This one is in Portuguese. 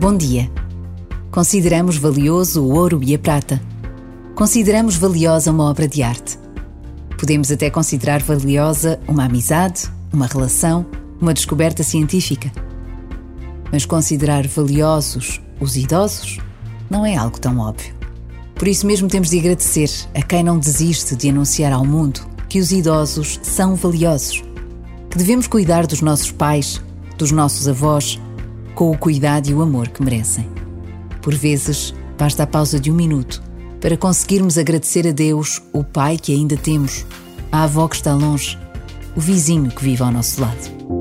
Bom dia. Consideramos valioso o ouro e a prata. Consideramos valiosa uma obra de arte. Podemos até considerar valiosa uma amizade, uma relação, uma descoberta científica. Mas considerar valiosos os idosos não é algo tão óbvio. Por isso mesmo temos de agradecer a quem não desiste de anunciar ao mundo que os idosos são valiosos, que devemos cuidar dos nossos pais, dos nossos avós, com o cuidado e o amor que merecem. Por vezes, basta a pausa de um minuto para conseguirmos agradecer a Deus o pai que ainda temos, a avó que está longe, o vizinho que vive ao nosso lado.